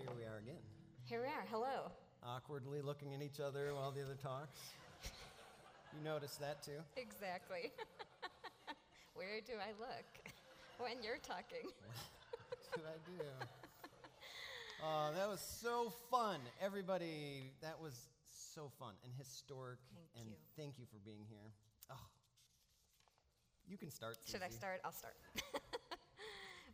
here we are again. Here we are. Hello. Awkwardly looking at each other while the other talks. You notice that too? Exactly. Where do I look when you're talking? What did I do? Oh, that was so fun. Everybody, that was so fun and historic. Thank and you. thank you for being here. Oh, you can start. Should I start? I'll start.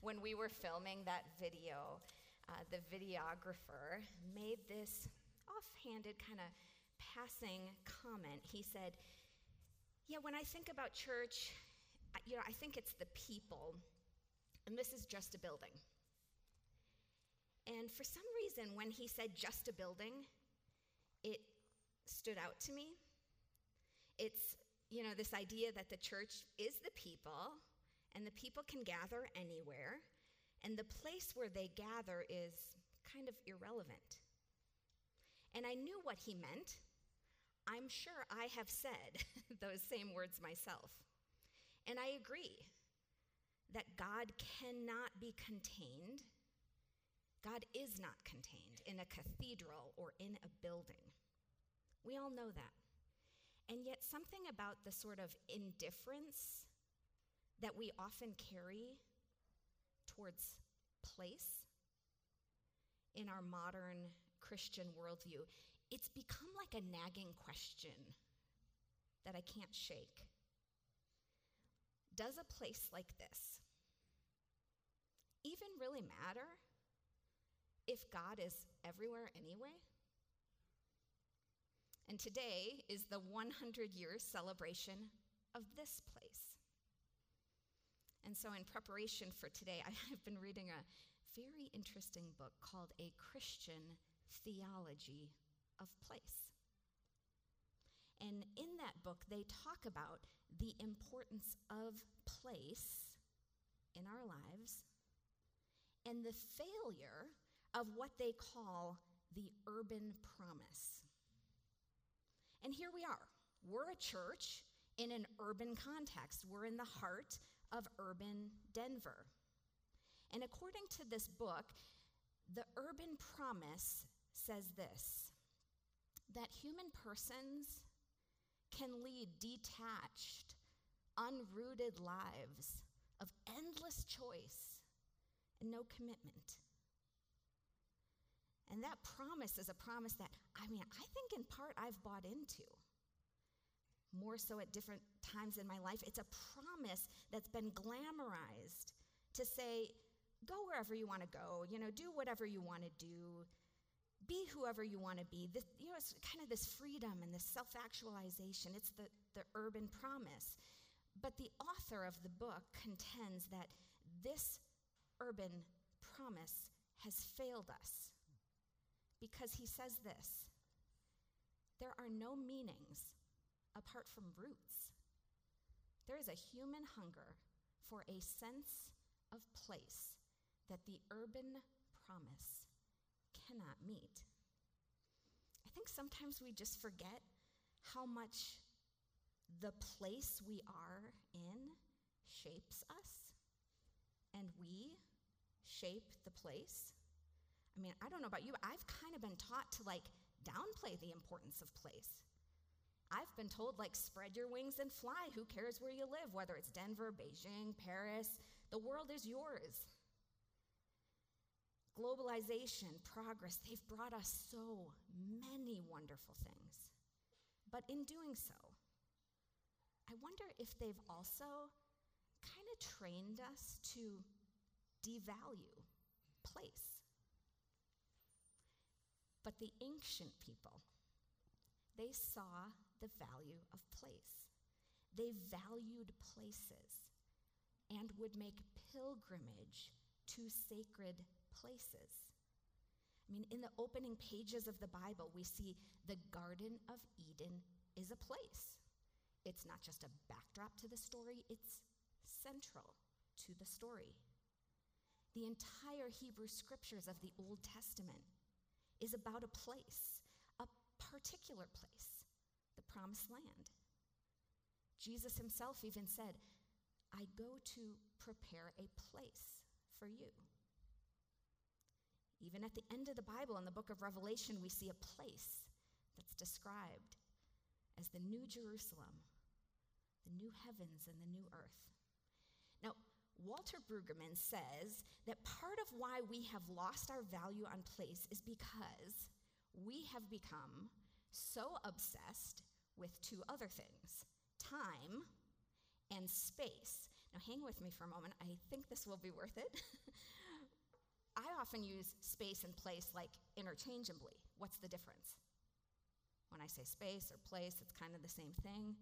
when we were filming that video, uh, the videographer made this offhanded kind of passing comment. He said, Yeah, when I think about church, you know, I think it's the people, and this is just a building. And for some reason, when he said just a building, it stood out to me. It's, you know, this idea that the church is the people and the people can gather anywhere, and the place where they gather is kind of irrelevant. And I knew what he meant. I'm sure I have said those same words myself. And I agree that God cannot be contained. God is not contained in a cathedral or in a building. We all know that. And yet, something about the sort of indifference that we often carry towards place in our modern Christian worldview, it's become like a nagging question that I can't shake. Does a place like this even really matter if God is everywhere anyway? And today is the 100 year celebration of this place. And so, in preparation for today, I have been reading a very interesting book called A Christian Theology of Place. And in that book, they talk about the importance of place in our lives and the failure of what they call the urban promise. And here we are. We're a church in an urban context. We're in the heart of urban Denver. And according to this book, the urban promise says this that human persons can lead detached, unrooted lives of endless choice and no commitment. And that promise is a promise that, I mean, I think in part I've bought into. More so at different times in my life. It's a promise that's been glamorized to say, go wherever you want to go, you know, do whatever you want to do, be whoever you want to be. This, you know, it's kind of this freedom and this self actualization. It's the, the urban promise. But the author of the book contends that this urban promise has failed us because he says this there are no meanings apart from roots. There is a human hunger for a sense of place that the urban promise cannot meet. I think sometimes we just forget how much the place we are in shapes us and we shape the place. I mean, I don't know about you, but I've kind of been taught to like downplay the importance of place. I've been told, like, spread your wings and fly. Who cares where you live? Whether it's Denver, Beijing, Paris, the world is yours. Globalization, progress, they've brought us so many wonderful things. But in doing so, I wonder if they've also kind of trained us to devalue place. But the ancient people, they saw the value of place. They valued places and would make pilgrimage to sacred places. I mean, in the opening pages of the Bible, we see the Garden of Eden is a place. It's not just a backdrop to the story, it's central to the story. The entire Hebrew scriptures of the Old Testament is about a place, a particular place, promised land. Jesus himself even said, I go to prepare a place for you. Even at the end of the Bible, in the book of Revelation, we see a place that's described as the New Jerusalem, the new heavens and the new earth. Now, Walter Brueggemann says that part of why we have lost our value on place is because we have become so obsessed with two other things time and space. Now, hang with me for a moment. I think this will be worth it. I often use space and place like interchangeably. What's the difference? When I say space or place, it's kind of the same thing.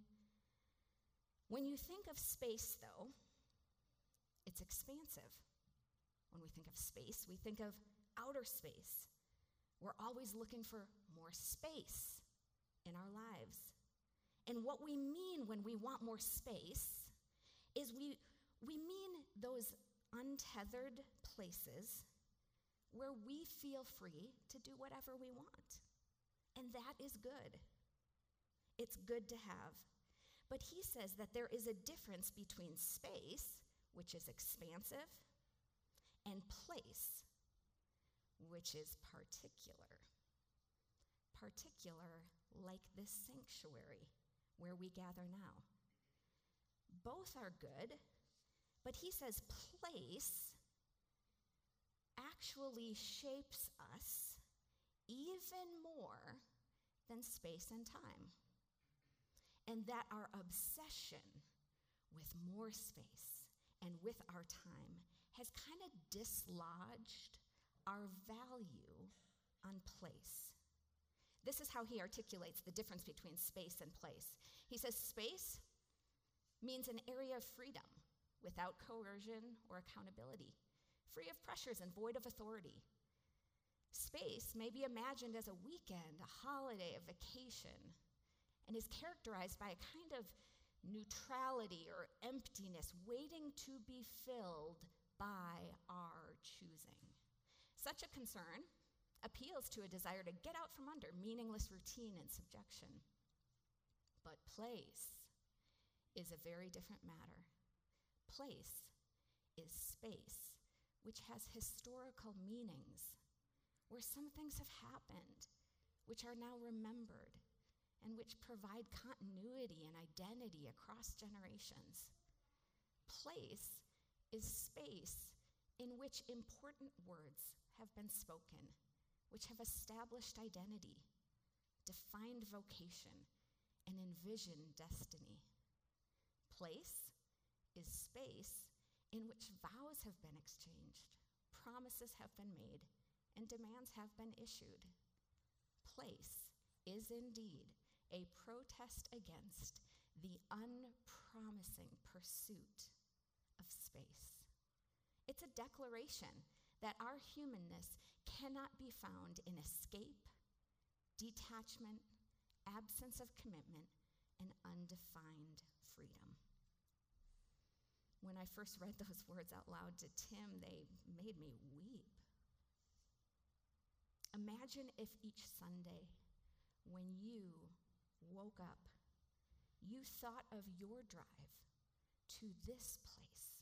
When you think of space, though, it's expansive. When we think of space, we think of outer space. We're always looking for more space in our lives. And what we mean when we want more space is we, we mean those untethered places where we feel free to do whatever we want. And that is good. It's good to have. But he says that there is a difference between space, which is expansive, and place, which is particular. Particular, like this sanctuary where we gather now. Both are good, but he says place actually shapes us even more than space and time. And that our obsession with more space and with our time has kind of dislodged our value on place. This is how he articulates the difference between space and place. He says space means an area of freedom without coercion or accountability free of pressures and void of authority. Space may be imagined as a weekend, a holiday, a vacation, and is characterized by a kind of neutrality or emptiness waiting to be filled by our choosing. Such a concern appeals to a desire to get out from under meaningless routine and subjection. But place is a very different matter. Place is space which has historical meanings, where some things have happened, which are now remembered, and which provide continuity and identity across generations. Place is space in which important words have been spoken, which have established identity, defined vocation, and envisioned destiny. Place is space in which vows have been exchanged, promises have been made, and demands have been issued. Place is indeed a protest against the unpromising pursuit of space. It's a declaration that our humanness cannot be found in escape, detachment, absence of commitment, and undefined freedom. When I first read those words out loud to Tim, they made me weep. Imagine if each Sunday, when you woke up, you thought of your drive to this place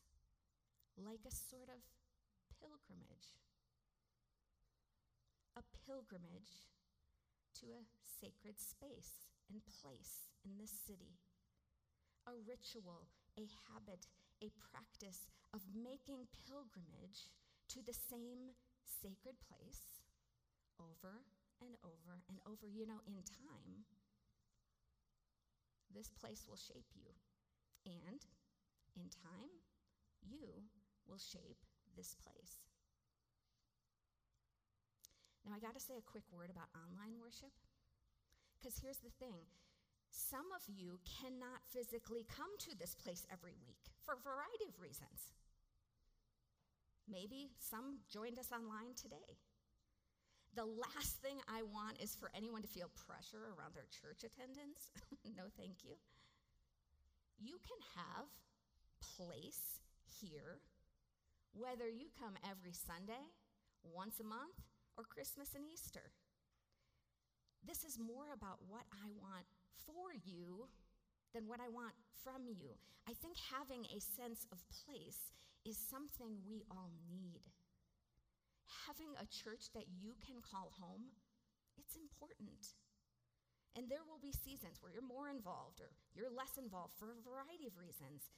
like a sort of pilgrimage. A pilgrimage to a sacred space and place in this city. A ritual, a habit, a practice of making pilgrimage to the same sacred place over and over and over. You know, in time, this place will shape you. And in time, you will shape this place. Now, I got to say a quick word about online worship. Because here's the thing some of you cannot physically come to this place every week for a variety of reasons. Maybe some joined us online today. The last thing I want is for anyone to feel pressure around their church attendance. no, thank you. You can have place here, whether you come every Sunday, once a month, or Christmas and Easter. This is more about what I want for you than what I want from you. I think having a sense of place is something we all need. having a church that you can call home, it's important. And there will be seasons where you're more involved or you're less involved for a variety of reasons.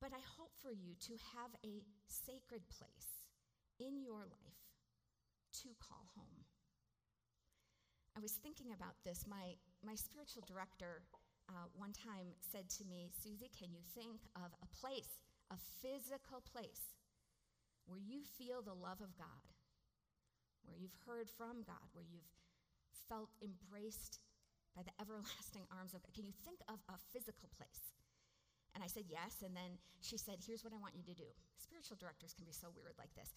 But I hope for you to have a sacred place in your life to call home. I was thinking about this. My, my spiritual director uh, one time said to me, Susie, can you think of a place, a physical place, where you feel the love of God, where you've heard from God, where you've felt embraced by the everlasting arms of God? Can you think of a physical place? And I said, Yes. And then she said, Here's what I want you to do. Spiritual directors can be so weird like this.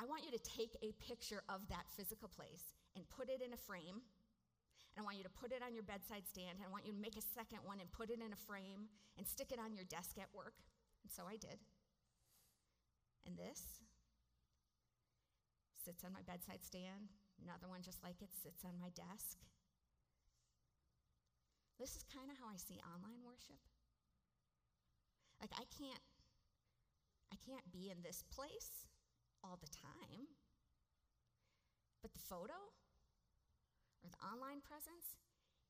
I want you to take a picture of that physical place and put it in a frame and I want you to put it on your bedside stand. And I want you to make a second one and put it in a frame and stick it on your desk at work. And so I did. And this sits on my bedside stand. Another one just like it sits on my desk. This is kind of how I see online worship. Like I can't I can't be in this place all the time. But the photo or the online presence,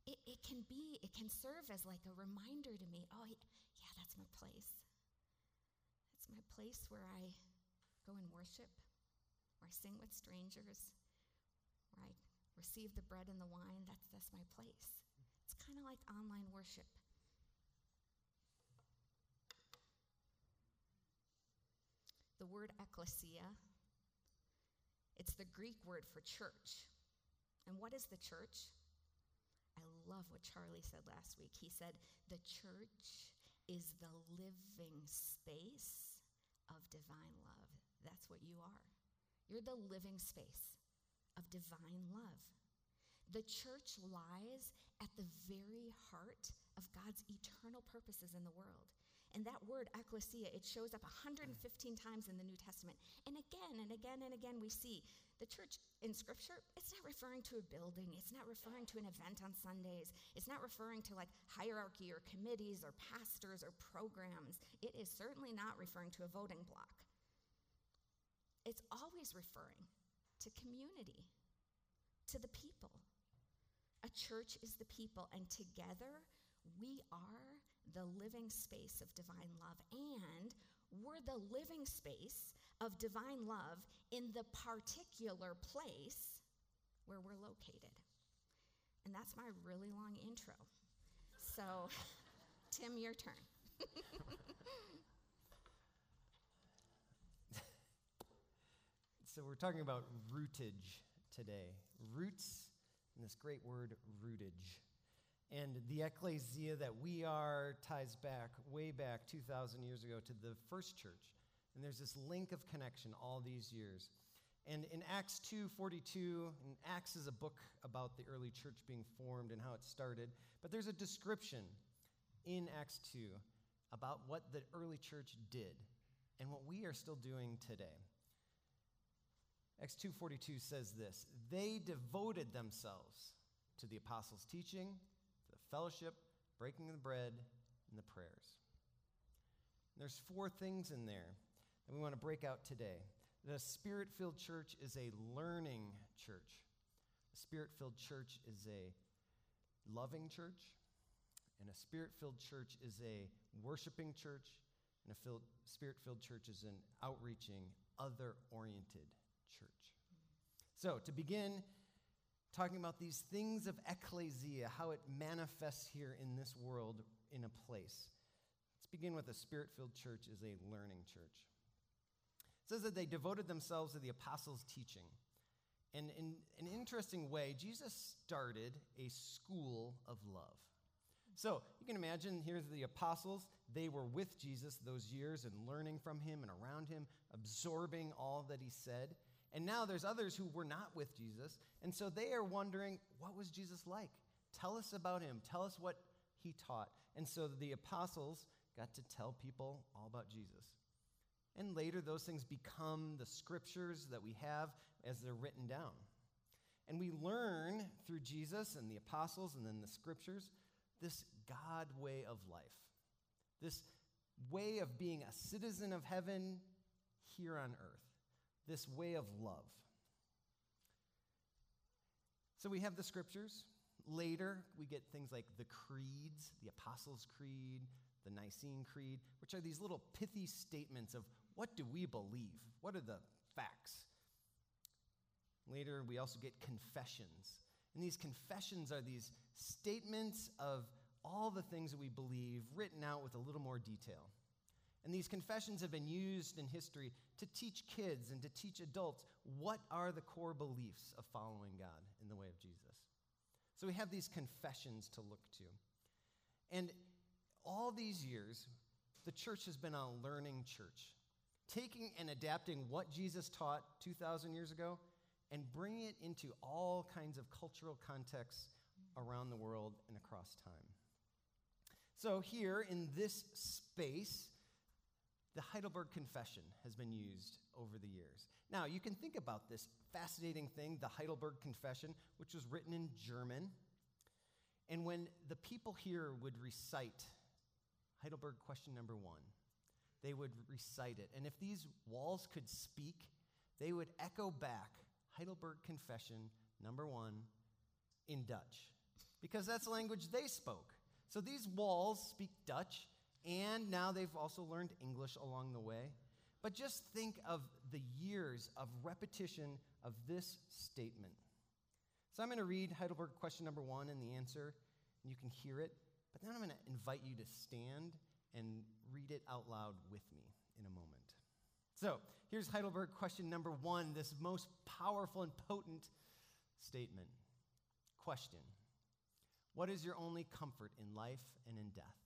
it, it can be, it can serve as like a reminder to me oh, yeah, that's my place. That's my place where I go and worship, where I sing with strangers, where I receive the bread and the wine. That's, that's my place. It's kind of like online worship. The word ecclesia, it's the Greek word for church. And what is the church? I love what Charlie said last week. He said, The church is the living space of divine love. That's what you are. You're the living space of divine love. The church lies at the very heart of God's eternal purposes in the world. And that word, ecclesia, it shows up 115 times in the New Testament. And again and again and again, we see the church in Scripture, it's not referring to a building, it's not referring to an event on Sundays, it's not referring to like hierarchy or committees or pastors or programs. It is certainly not referring to a voting block. It's always referring to community, to the people. A church is the people, and together we are the living space of divine love, and we're the living space of divine love in the particular place where we're located. And that's my really long intro. So, Tim, your turn. so, we're talking about rootage today. Roots, and this great word, rootage. And the ecclesia that we are ties back, way back 2,000 years ago, to the first church and there's this link of connection all these years. And in Acts 2:42, and Acts is a book about the early church being formed and how it started, but there's a description in Acts 2 about what the early church did and what we are still doing today. Acts 2:42 says this, they devoted themselves to the apostles' teaching, fellowship, breaking the bread, and the prayers. And there's four things in there that we want to break out today. The spirit filled church is a learning church. A spirit filled church is a loving church, and a spirit filled church is a worshiping church, and a spirit filled church is an outreaching, other oriented church. So, to begin talking about these things of ecclesia, how it manifests here in this world in a place, let's begin with a spirit filled church is a learning church. It says that they devoted themselves to the apostles' teaching. And in an interesting way, Jesus started a school of love. So you can imagine here's the apostles. They were with Jesus those years and learning from him and around him, absorbing all that he said. And now there's others who were not with Jesus. And so they are wondering, what was Jesus like? Tell us about him. Tell us what he taught. And so the apostles got to tell people all about Jesus. And later, those things become the scriptures that we have as they're written down. And we learn through Jesus and the apostles and then the scriptures this God way of life, this way of being a citizen of heaven here on earth, this way of love. So we have the scriptures. Later, we get things like the creeds, the Apostles' Creed, the Nicene Creed, which are these little pithy statements of what do we believe? What are the facts? Later, we also get confessions. And these confessions are these statements of all the things that we believe written out with a little more detail. And these confessions have been used in history to teach kids and to teach adults what are the core beliefs of following God in the way of Jesus. So we have these confessions to look to. And all these years, the church has been a learning church, taking and adapting what Jesus taught 2,000 years ago and bringing it into all kinds of cultural contexts around the world and across time. So, here in this space, the Heidelberg Confession has been used over the years. Now, you can think about this fascinating thing, the Heidelberg Confession, which was written in German. And when the people here would recite Heidelberg question number one, they would recite it. And if these walls could speak, they would echo back Heidelberg Confession number one in Dutch, because that's the language they spoke. So these walls speak Dutch, and now they've also learned English along the way. But just think of the years of repetition of this statement. So I'm going to read Heidelberg question number one and the answer, and you can hear it. But then I'm going to invite you to stand and read it out loud with me in a moment. So here's Heidelberg question number one, this most powerful and potent statement. Question What is your only comfort in life and in death?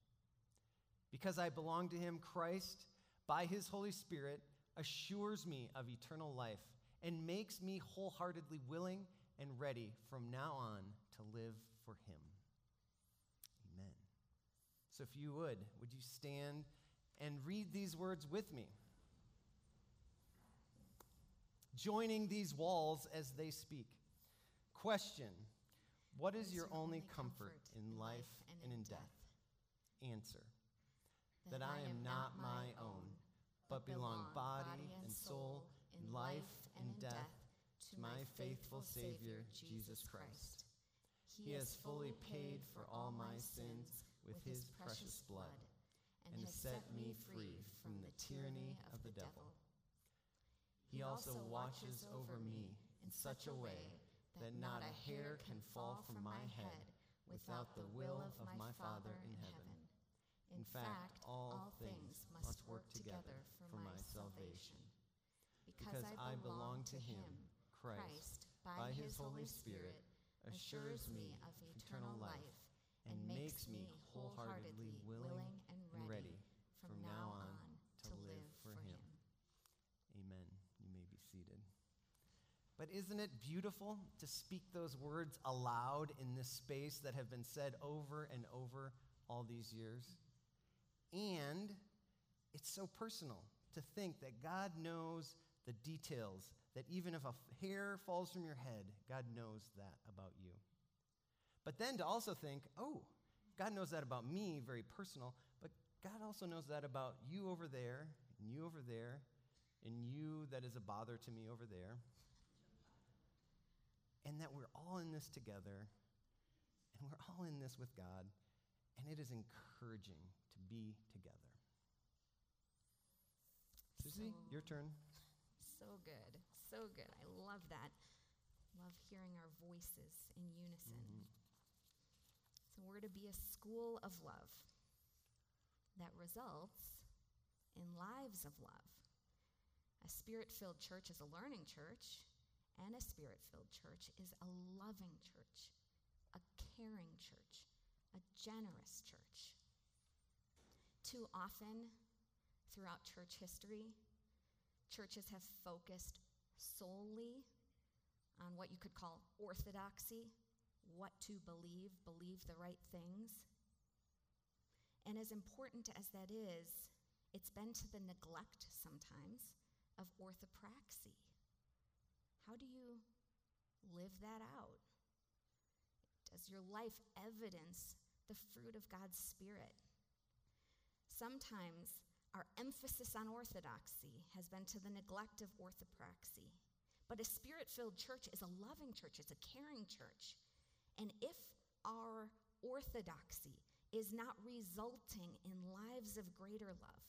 Because I belong to him, Christ, by his Holy Spirit, assures me of eternal life and makes me wholeheartedly willing and ready from now on to live for him. Amen. So, if you would, would you stand and read these words with me? Joining these walls as they speak. Question What is your only comfort in life and in death? Answer That I am not my own, but belong body and soul in life and death to my faithful Savior, Jesus Christ. He has fully paid for all my sins with his precious blood and has set me free from the tyranny of the devil. He also watches over me in such a way that not a hair can fall from my head without the will of my Father in heaven. In fact, all things must work together for my salvation. Because I belong to him, Christ, by his Holy Spirit, assures me of eternal life and makes me wholeheartedly willing and ready from now on to live for him. Amen. You may be seated. But isn't it beautiful to speak those words aloud in this space that have been said over and over all these years? And it's so personal to think that God knows the details, that even if a hair falls from your head, God knows that about you. But then to also think, oh, God knows that about me, very personal, but God also knows that about you over there, and you over there, and you that is a bother to me over there. And that we're all in this together, and we're all in this with God, and it is encouraging to be together. Susie, So- your turn. So good. So good. I love that. Love hearing our voices in unison. Mm-hmm. So, we're to be a school of love that results in lives of love. A spirit filled church is a learning church, and a spirit filled church is a loving church, a caring church, a generous church. Too often throughout church history, churches have focused solely on what you could call orthodoxy, what to believe, believe the right things. And as important as that is, it's been to the neglect sometimes of orthopraxy. How do you live that out? Does your life evidence the fruit of God's Spirit? Sometimes our emphasis on orthodoxy has been to the neglect of orthopraxy. But a spirit filled church is a loving church, it's a caring church. And if our orthodoxy is not resulting in lives of greater love,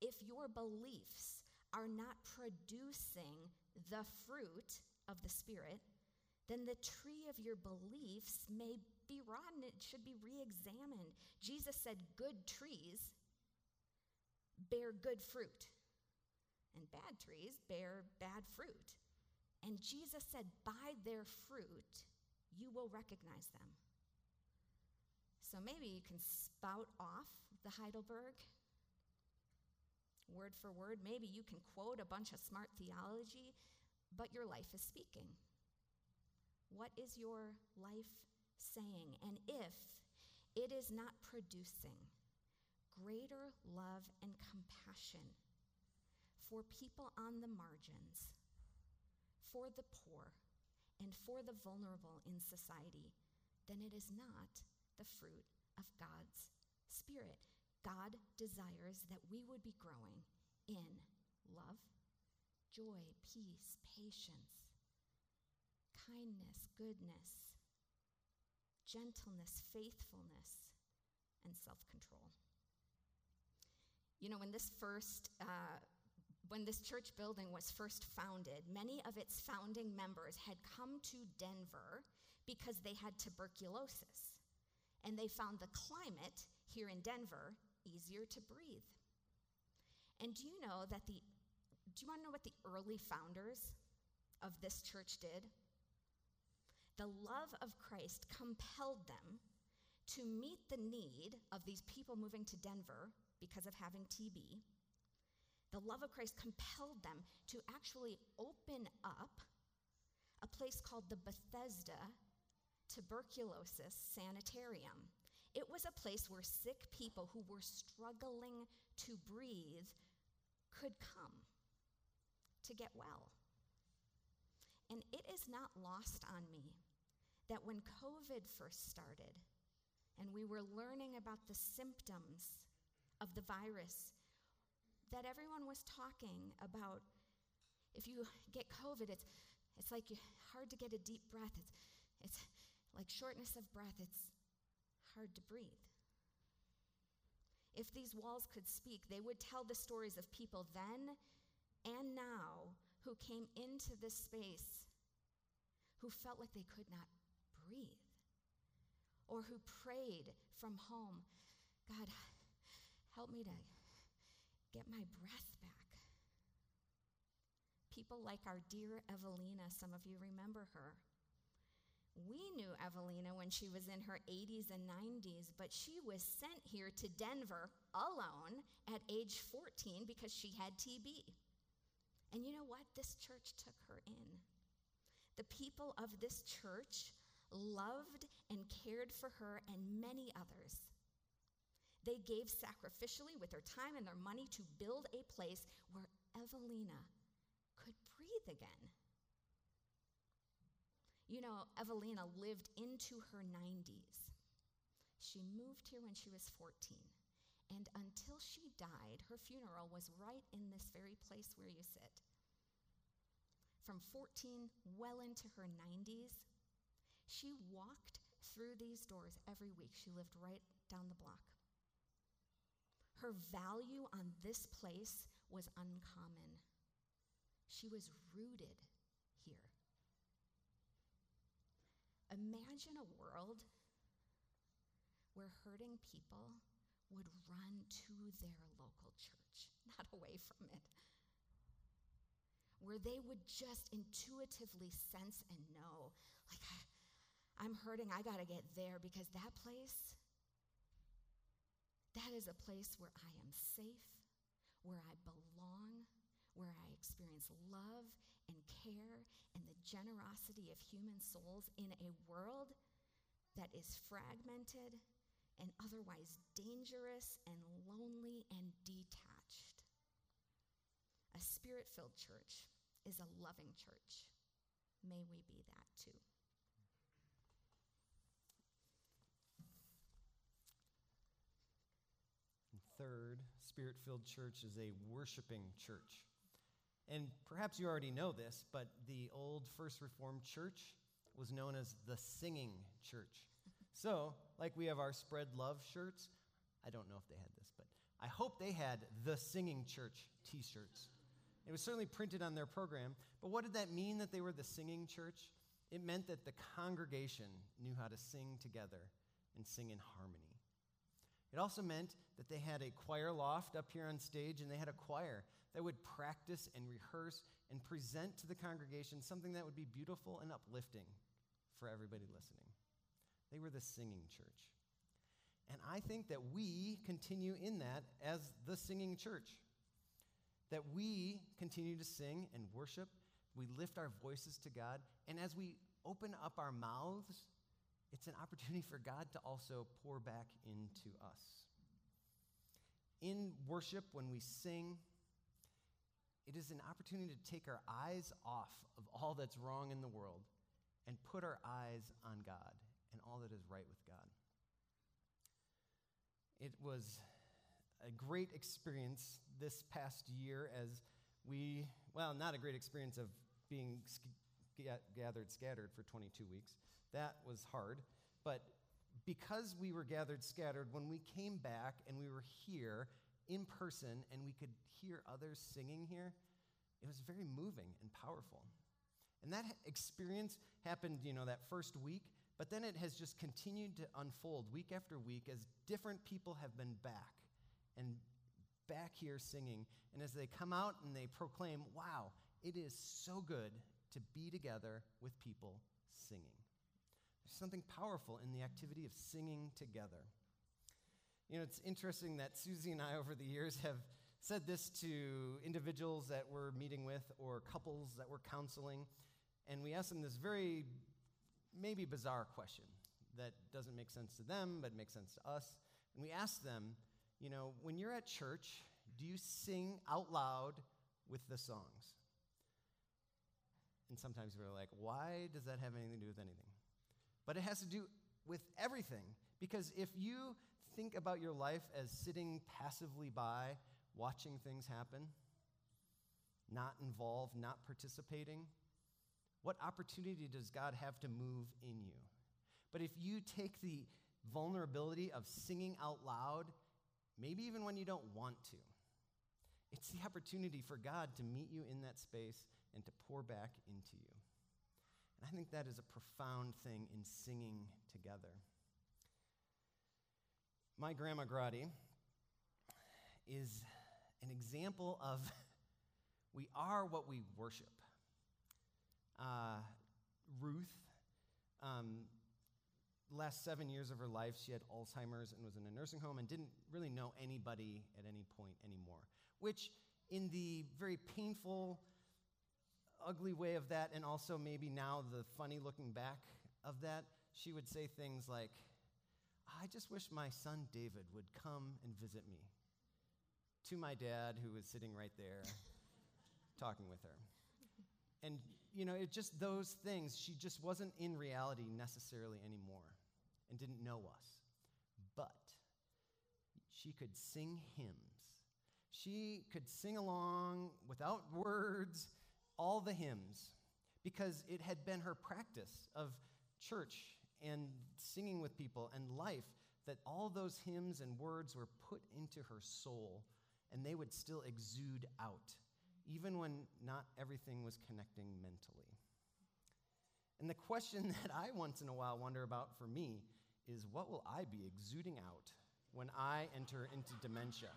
if your beliefs are not producing the fruit of the Spirit, then the tree of your beliefs may be rotten. It should be re examined. Jesus said, Good trees bear good fruit, and bad trees bear bad fruit. And Jesus said, By their fruit, you will recognize them. So maybe you can spout off the Heidelberg word for word. Maybe you can quote a bunch of smart theology, but your life is speaking. What is your life saying? And if it is not producing greater love and compassion for people on the margins, for the poor, and for the vulnerable in society, then it is not the fruit of God's Spirit. God desires that we would be growing in love, joy, peace, patience, kindness, goodness, gentleness, faithfulness, and self control. You know, when this first, uh, when this church building was first founded, many of its founding members had come to Denver because they had tuberculosis. And they found the climate here in Denver easier to breathe. And do you know that the, do you want to know what the early founders of this church did? The love of Christ compelled them to meet the need of these people moving to Denver because of having TB. The love of Christ compelled them to actually open up a place called the Bethesda Tuberculosis Sanitarium. It was a place where sick people who were struggling to breathe could come to get well. And it is not lost on me that when COVID first started and we were learning about the symptoms of the virus, that everyone was talking about if you get COVID, it's, it's like hard to get a deep breath. It's, it's like shortness of breath. It's hard to breathe. If these walls could speak, they would tell the stories of people then and now who came into this space who felt like they could not breathe, or who prayed from home, God, help me to get my breath back. People like our dear Evelina, some of you remember her. We knew Evelina when she was in her 80s and 90s, but she was sent here to Denver alone at age 14 because she had TB. And you know what? This church took her in. The people of this church loved and cared for her and many others. They gave sacrificially with their time and their money to build a place where Evelina could breathe again. You know, Evelina lived into her 90s. She moved here when she was 14. And until she died, her funeral was right in this very place where you sit. From 14 well into her 90s, she walked through these doors every week. She lived right down the block. Her value on this place was uncommon. She was rooted here. Imagine a world where hurting people would run to their local church, not away from it. Where they would just intuitively sense and know, like, I'm hurting, I got to get there because that place, that is a place where I am safe, where I belong, where I experience love and care and the generosity of human souls in a world that is fragmented and otherwise dangerous and lonely and detached. A spirit filled church is a loving church. May we be that too. Third, spirit filled church is a worshiping church. And perhaps you already know this, but the old First Reformed church was known as the singing church. So, like we have our spread love shirts, I don't know if they had this, but I hope they had the singing church t shirts. It was certainly printed on their program, but what did that mean that they were the singing church? It meant that the congregation knew how to sing together and sing in harmony. It also meant that they had a choir loft up here on stage and they had a choir that would practice and rehearse and present to the congregation something that would be beautiful and uplifting for everybody listening. They were the singing church. And I think that we continue in that as the singing church. That we continue to sing and worship, we lift our voices to God, and as we open up our mouths it's an opportunity for God to also pour back into us. In worship, when we sing, it is an opportunity to take our eyes off of all that's wrong in the world and put our eyes on God and all that is right with God. It was a great experience this past year as we, well, not a great experience of being gathered scattered for 22 weeks, that was hard. But because we were gathered scattered, when we came back and we were here in person and we could hear others singing here, it was very moving and powerful. And that experience happened, you know, that first week, but then it has just continued to unfold week after week as different people have been back and back here singing. And as they come out and they proclaim, wow, it is so good to be together with people singing. Something powerful in the activity of singing together. You know, it's interesting that Susie and I, over the years, have said this to individuals that we're meeting with or couples that we're counseling, and we ask them this very, maybe bizarre question that doesn't make sense to them, but makes sense to us. And we ask them, you know, when you're at church, do you sing out loud with the songs? And sometimes we're like, why does that have anything to do with anything? But it has to do with everything. Because if you think about your life as sitting passively by, watching things happen, not involved, not participating, what opportunity does God have to move in you? But if you take the vulnerability of singing out loud, maybe even when you don't want to, it's the opportunity for God to meet you in that space and to pour back into you. And I think that is a profound thing in singing together. My grandma Grady is an example of we are what we worship. Uh, Ruth, um, last seven years of her life, she had Alzheimer's and was in a nursing home and didn't really know anybody at any point anymore, which, in the very painful, ugly way of that, and also maybe now the funny looking back of that, she would say things like, I just wish my son David would come and visit me. To my dad, who was sitting right there talking with her. And, you know, it just those things, she just wasn't in reality necessarily anymore and didn't know us. But she could sing hymns. She could sing along without words all the hymns because it had been her practice of church and singing with people and life that all those hymns and words were put into her soul and they would still exude out, even when not everything was connecting mentally. And the question that I once in a while wonder about for me is what will I be exuding out when I enter into dementia?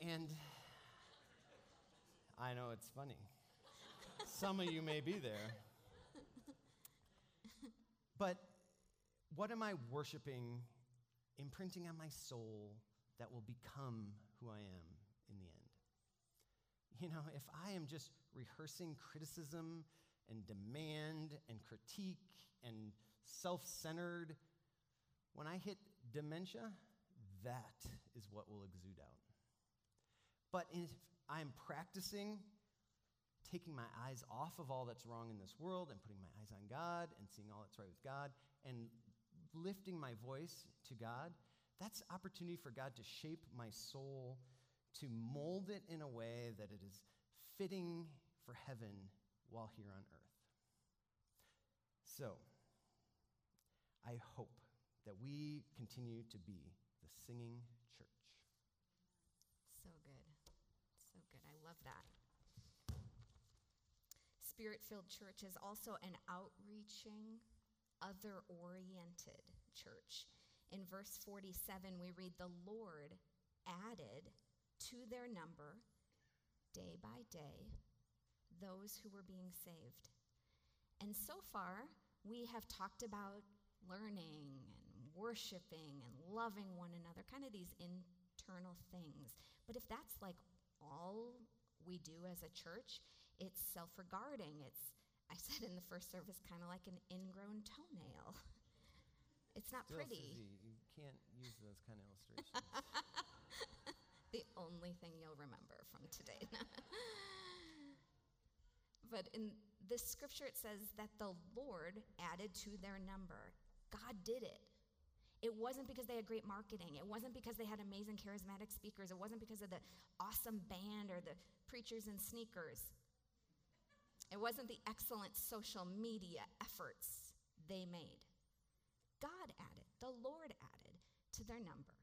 And I know it's funny. Some of you may be there. But what am I worshiping, imprinting on my soul that will become who I am in the end? you know, if I am just rehearsing criticism and demand and critique and self centered, when I hit dementia, that is what will exude out. But if I'm practicing taking my eyes off of all that's wrong in this world and putting my eyes on God and seeing all that's right with God and lifting my voice to God, that's opportunity for God to shape my soul, to mold it in a way that it is fitting for heaven while here on earth. So, I hope that we continue to be the singing church. So good. So good. I love that. Spirit filled church is also an outreaching, other oriented church. In verse 47, we read, The Lord added to their number day by day those who were being saved. And so far, we have talked about learning and worshiping and loving one another, kind of these internal things. But if that's like all we do as a church, it's self regarding. It's, I said in the first service, kind of like an ingrown toenail. It's not Still, pretty. Susie, you can't use those kind of illustrations. the only thing you'll remember from today. but in this scripture, it says that the Lord added to their number. God did it. It wasn't because they had great marketing. It wasn't because they had amazing charismatic speakers. It wasn't because of the awesome band or the preachers in sneakers. It wasn't the excellent social media efforts they made. God added, the Lord added to their number.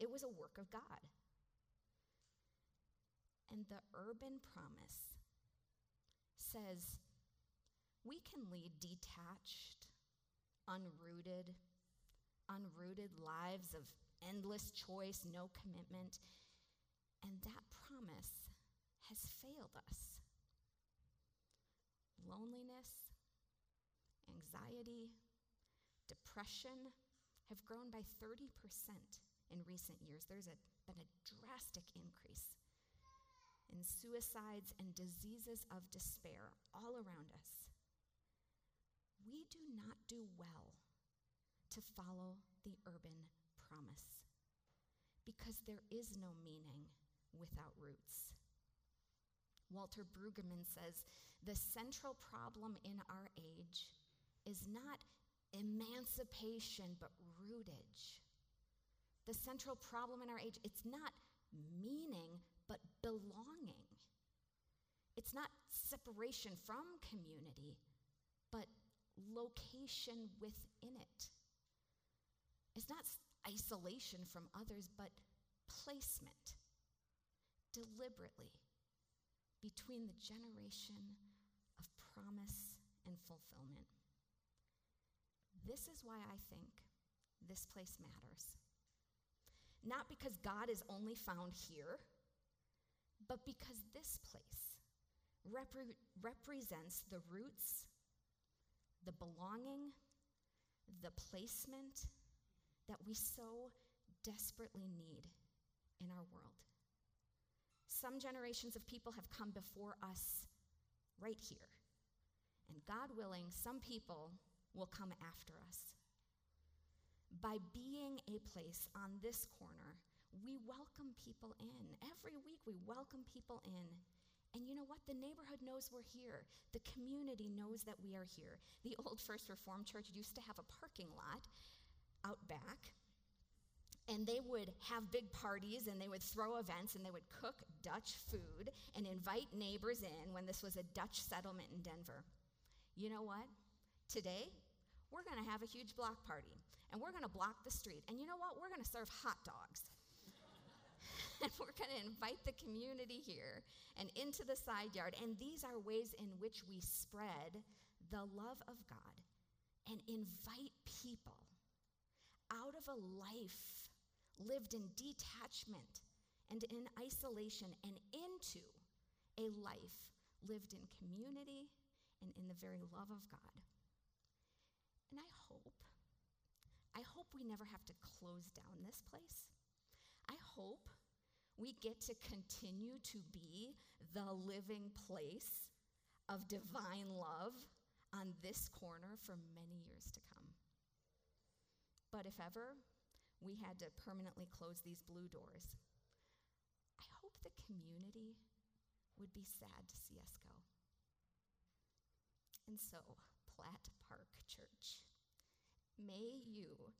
It was a work of God. And the urban promise says we can lead detached, unrooted, unrooted lives of endless choice, no commitment. And that promise has failed us. Loneliness, anxiety, depression have grown by 30% in recent years. There's a, been a drastic increase in suicides and diseases of despair all around us. We do not do well to follow the urban promise because there is no meaning without roots. Walter Brueggemann says the central problem in our age is not emancipation, but rootage. The central problem in our age, it's not meaning, but belonging. It's not separation from community, but location within it. It's not isolation from others, but placement deliberately between the generation of promise and fulfillment. This is why I think this place matters. Not because God is only found here, but because this place repre- represents the roots, the belonging, the placement that we so desperately need in our world. Some generations of people have come before us right here. And God willing, some people will come after us. By being a place on this corner, we welcome people in. Every week, we welcome people in. And you know what? The neighborhood knows we're here. The community knows that we are here. The old First Reformed Church used to have a parking lot out back. And they would have big parties and they would throw events and they would cook Dutch food and invite neighbors in when this was a Dutch settlement in Denver. You know what? Today, we're going to have a huge block party and we're going to block the street. And you know what? We're going to serve hot dogs. and we're going to invite the community here and into the side yard. And these are ways in which we spread the love of God and invite people out of a life lived in detachment and in isolation and into a life lived in community and in the very love of God. And I hope, I hope we never have to close down this place. I hope we get to continue to be the living place of divine love on this corner for many years to come. But if ever we had to permanently close these blue doors, I hope the community would be sad to see us go. And so, Platt Park Church, may you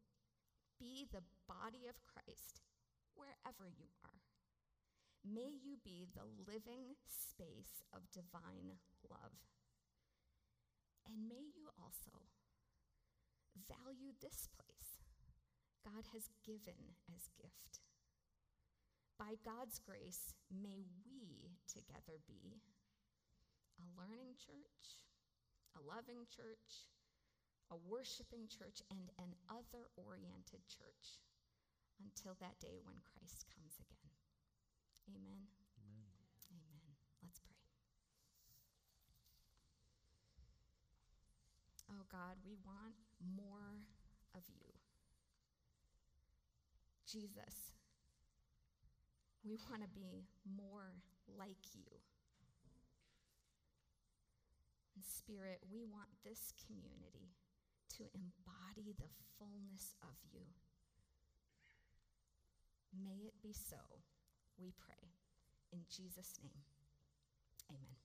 be the body of Christ wherever you are. May you be the living space of divine love. And may you also value this place God has given as gift. By God's grace, may we together be a learning church, a loving church, a worshiping church, and an other oriented church until that day when Christ comes again. Amen. Amen. Amen. Let's pray. Oh God, we want more of you. Jesus, we want to be more like you. In spirit, we want this community to embody the fullness of you. May it be so we pray. In Jesus' name, amen.